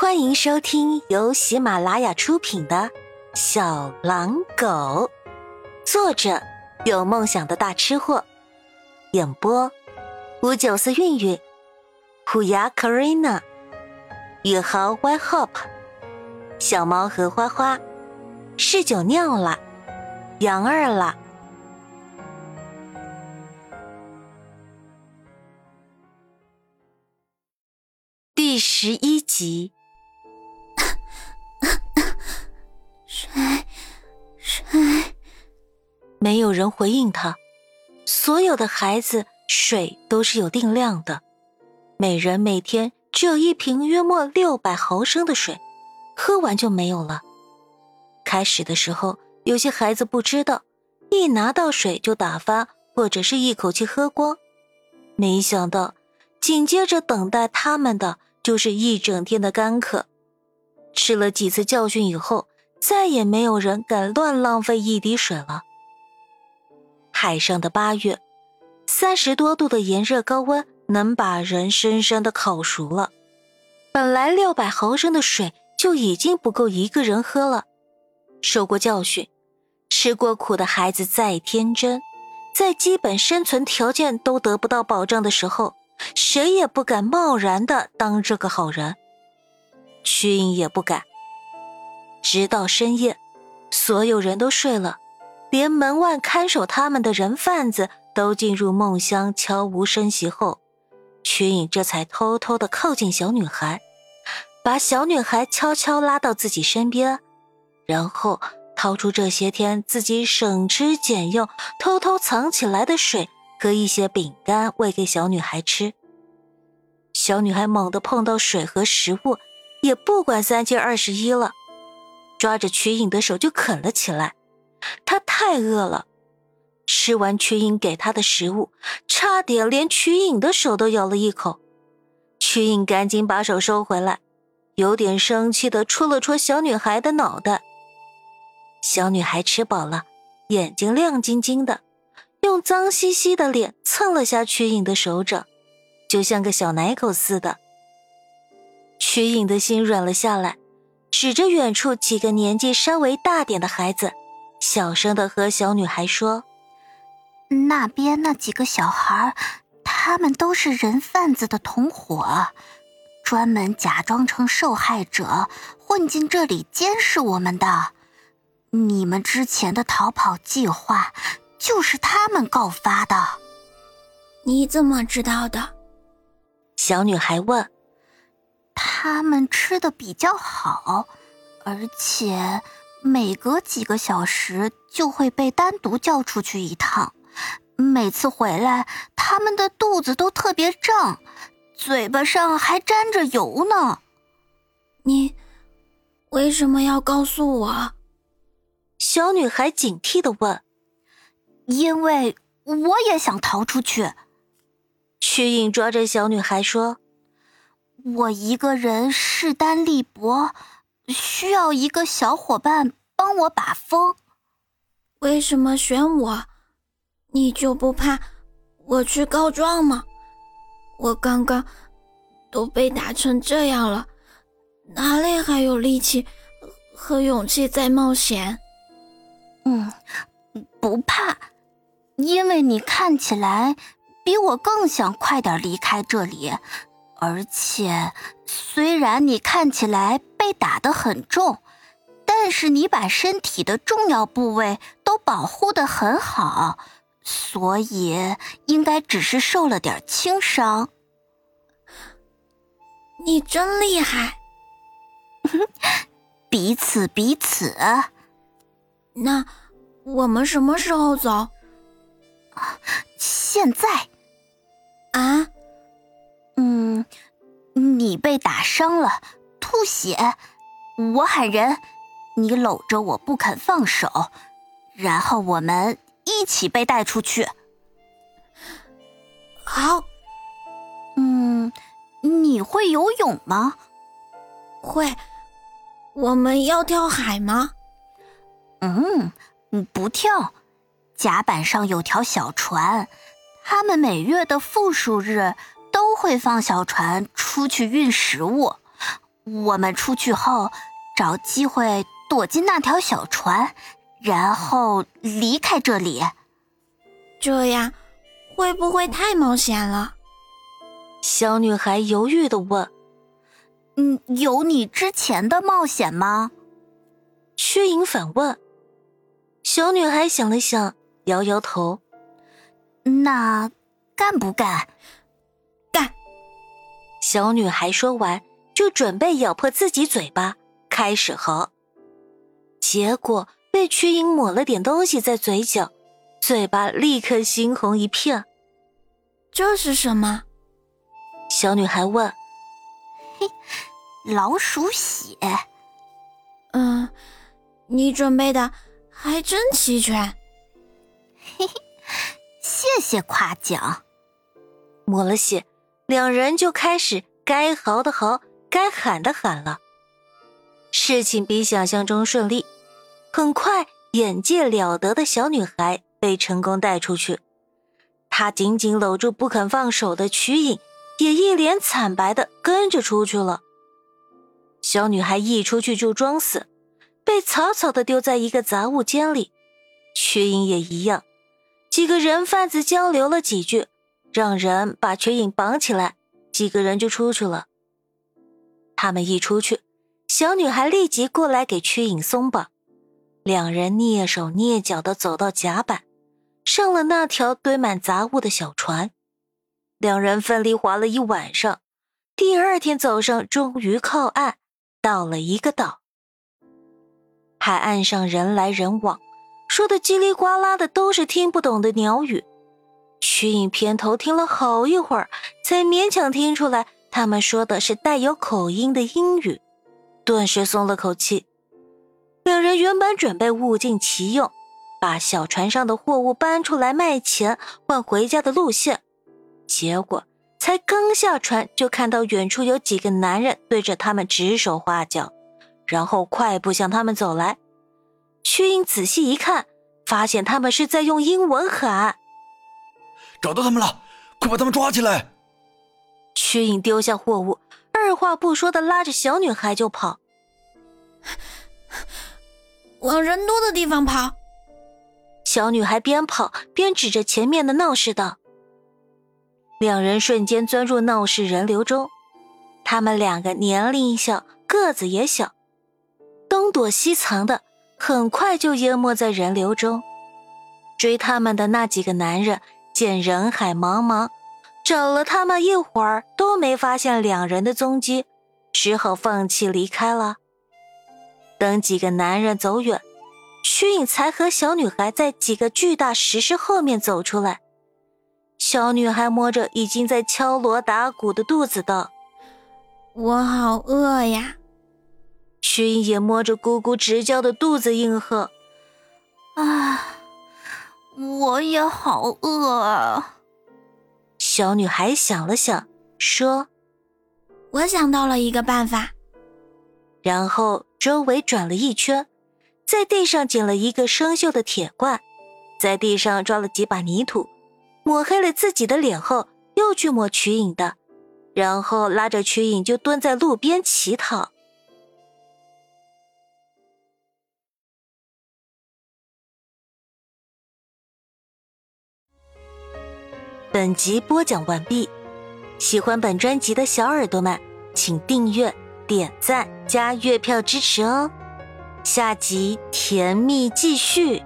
欢迎收听由喜马拉雅出品的《小狼狗》，作者有梦想的大吃货，演播五九四韵韵，虎牙 Karina，宇豪 Y Hop，小猫和花花，嗜酒尿了，杨二了。第十一集。没有人回应他。所有的孩子，水都是有定量的，每人每天只有一瓶约莫六百毫升的水，喝完就没有了。开始的时候，有些孩子不知道，一拿到水就打发，或者是一口气喝光。没想到，紧接着等待他们的。就是一整天的干渴，吃了几次教训以后，再也没有人敢乱浪费一滴水了。海上的八月，三十多度的炎热高温能把人深深的烤熟了。本来六百毫升的水就已经不够一个人喝了。受过教训、吃过苦的孩子再天真，在基本生存条件都得不到保障的时候。谁也不敢贸然的当这个好人，曲颖也不敢。直到深夜，所有人都睡了，连门外看守他们的人贩子都进入梦乡，悄无声息后，曲颖这才偷偷的靠近小女孩，把小女孩悄悄拉到自己身边，然后掏出这些天自己省吃俭用偷偷藏起来的水。和一些饼干喂给小女孩吃。小女孩猛地碰到水和食物，也不管三七二十一了，抓着曲颖的手就啃了起来。他太饿了，吃完曲颖给他的食物，差点连曲颖的手都咬了一口。曲颖赶紧把手收回来，有点生气的戳了戳小女孩的脑袋。小女孩吃饱了，眼睛亮晶晶的。用脏兮兮的脸蹭了下曲颖的手掌，就像个小奶狗似的。曲颖的心软了下来，指着远处几个年纪稍微大点的孩子，小声的和小女孩说：“那边那几个小孩，他们都是人贩子的同伙，专门假装成受害者混进这里监视我们的。你们之前的逃跑计划。”就是他们告发的，你怎么知道的？小女孩问。他们吃的比较好，而且每隔几个小时就会被单独叫出去一趟。每次回来，他们的肚子都特别胀，嘴巴上还沾着油呢。你为什么要告诉我？小女孩警惕的问。因为我也想逃出去。曲影抓着小女孩说：“我一个人势单力薄，需要一个小伙伴帮我把风。为什么选我？你就不怕我去告状吗？我刚刚都被打成这样了，哪里还有力气和勇气再冒险？”嗯，不怕。因为你看起来比我更想快点离开这里，而且虽然你看起来被打得很重，但是你把身体的重要部位都保护得很好，所以应该只是受了点轻伤。你真厉害，彼此彼此。那我们什么时候走？现在，啊，嗯，你被打伤了，吐血，我喊人，你搂着我不肯放手，然后我们一起被带出去。好，嗯，你会游泳吗？会。我们要跳海吗？嗯，不跳。甲板上有条小船，他们每月的复数日都会放小船出去运食物。我们出去后找机会躲进那条小船，然后离开这里。这样会不会太冒险了？小女孩犹豫的问。“嗯，有你之前的冒险吗？”薛颖反问。小女孩想了想，摇摇头。那干不干？干！小女孩说完，就准备咬破自己嘴巴，开始嚎。结果被瞿颖抹了点东西在嘴角，嘴巴立刻猩红一片。这是什么？小女孩问。嘿，老鼠血。嗯，你准备的还真齐全。嘿嘿。谢谢夸奖。抹了血，两人就开始该嚎的嚎，该喊的喊了。事情比想象中顺利，很快，眼界了得的小女孩被成功带出去。她紧紧搂住不肯放手的瞿颖，也一脸惨白的跟着出去了。小女孩一出去就装死，被草草的丢在一个杂物间里。瞿颖也一样。几个人贩子交流了几句，让人把瞿颖绑起来，几个人就出去了。他们一出去，小女孩立即过来给瞿颖松绑，两人蹑手蹑脚的走到甲板，上了那条堆满杂物的小船。两人奋力划了一晚上，第二天早上终于靠岸，到了一个岛。海岸上人来人往。说的叽里呱啦的都是听不懂的鸟语，瞿颖偏头听了好一会儿，才勉强听出来他们说的是带有口音的英语，顿时松了口气。两人原本准备物尽其用，把小船上的货物搬出来卖钱换回家的路线，结果才刚下船，就看到远处有几个男人对着他们指手画脚，然后快步向他们走来。曲颖仔细一看，发现他们是在用英文喊：“找到他们了，快把他们抓起来！”瞿颖丢下货物，二话不说的拉着小女孩就跑，往人多的地方跑。小女孩边跑边指着前面的闹市道。两人瞬间钻入闹市人流中，他们两个年龄小，个子也小，东躲西藏的。很快就淹没在人流中，追他们的那几个男人见人海茫茫，找了他们一会儿都没发现两人的踪迹，只好放弃离开了。等几个男人走远，瞿颖才和小女孩在几个巨大石狮后面走出来。小女孩摸着已经在敲锣打鼓的肚子道：“我好饿呀。”瞿颖也摸着咕咕直叫的肚子应和：“啊，我也好饿啊。”小女孩想了想，说：“我想到了一个办法。”然后周围转了一圈，在地上捡了一个生锈的铁罐，在地上抓了几把泥土，抹黑了自己的脸后，又去抹瞿颖的，然后拉着瞿颖就蹲在路边乞讨。本集播讲完毕，喜欢本专辑的小耳朵们，请订阅、点赞、加月票支持哦！下集甜蜜继续。